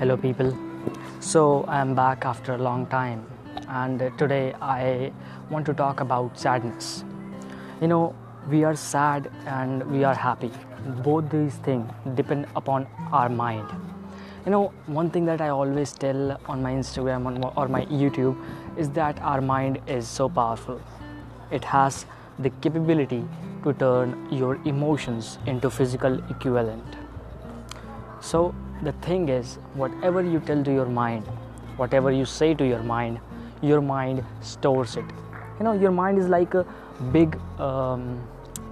Hello, people. So, I'm back after a long time, and today I want to talk about sadness. You know, we are sad and we are happy. Both these things depend upon our mind. You know, one thing that I always tell on my Instagram or my YouTube is that our mind is so powerful. It has the capability to turn your emotions into physical equivalent. So, the thing is, whatever you tell to your mind, whatever you say to your mind, your mind stores it. You know, your mind is like a big, um,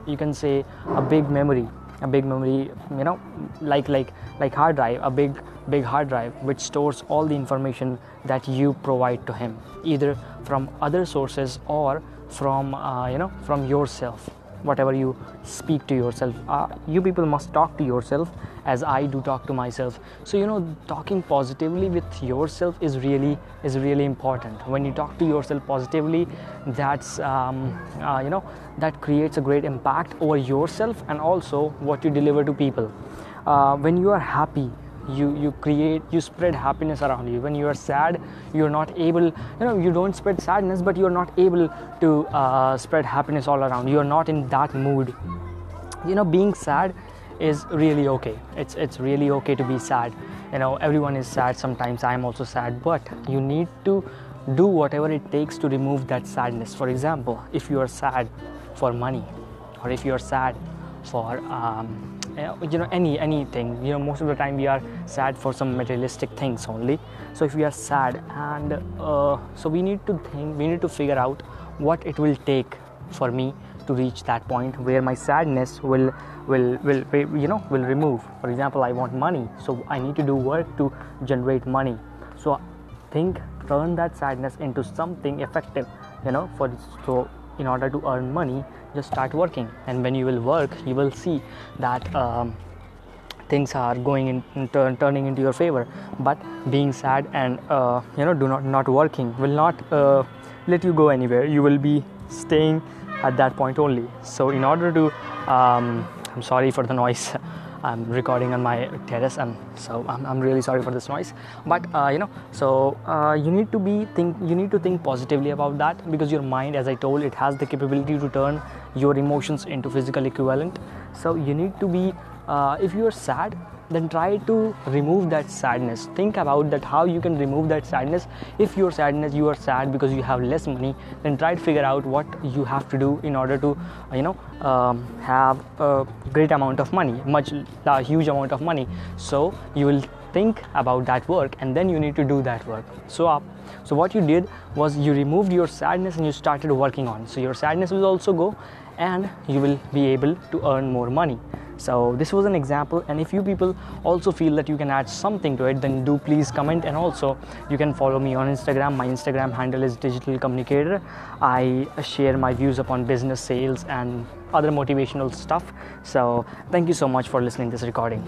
you can say, a big memory, a big memory. You know, like like like hard drive, a big big hard drive which stores all the information that you provide to him, either from other sources or from uh, you know from yourself whatever you speak to yourself. Uh, you people must talk to yourself as i do talk to myself. So you know talking positively with yourself is really is really important. When you talk to yourself positively that's um, uh, you know that creates a great impact over yourself and also what you deliver to people. Uh, when you are happy you you create you spread happiness around you. When you are sad you're not able you know you don't spread sadness but you're not able to uh, spread happiness all around. You're not in that mood. You know being sad is really okay. It's it's really okay to be sad. You know everyone is sad sometimes. I'm also sad. But you need to do whatever it takes to remove that sadness. For example if you are sad for money or if you're sad for um, you know any anything. You know most of the time we are sad for some materialistic things only. So if we are sad and uh, so we need to think we need to figure out what it will take for me to reach that point where my sadness will will will you know will remove. For example i want money so i need to do work to generate money. So think turn that sadness into something effective you know for so in order to earn money just start working. And when you will work you will see that um, things are going in turn, turning into your favor. But being sad and uh, you know do not not working will not uh, let you go anywhere. You will be staying at that point only. So in order to um, i'm sorry for the noise I'm recording on my terrace, and so I'm, I'm really sorry for this noise. But uh, you know, so uh, you need to be think you need to think positively about that because your mind, as I told, it has the capability to turn your emotions into physical equivalent. So you need to be uh, if you are sad then try to remove that sadness. Think about that how you can remove that sadness. If your sadness you are sad because you have less money then try to figure out what you have to do in order to you know um, have a great amount of money much a huge amount of money. So you will think about that work and then you need to do that work. So uh, so what you did was you removed your sadness and you started working on. So your sadness will also go and you will be able to earn more money so this was an example and if you people also feel that you can add something to it then do please comment and also you can follow me on instagram. My instagram handle is digital communicator. I share my views upon business sales and other motivational stuff. So thank you so much for listening this recording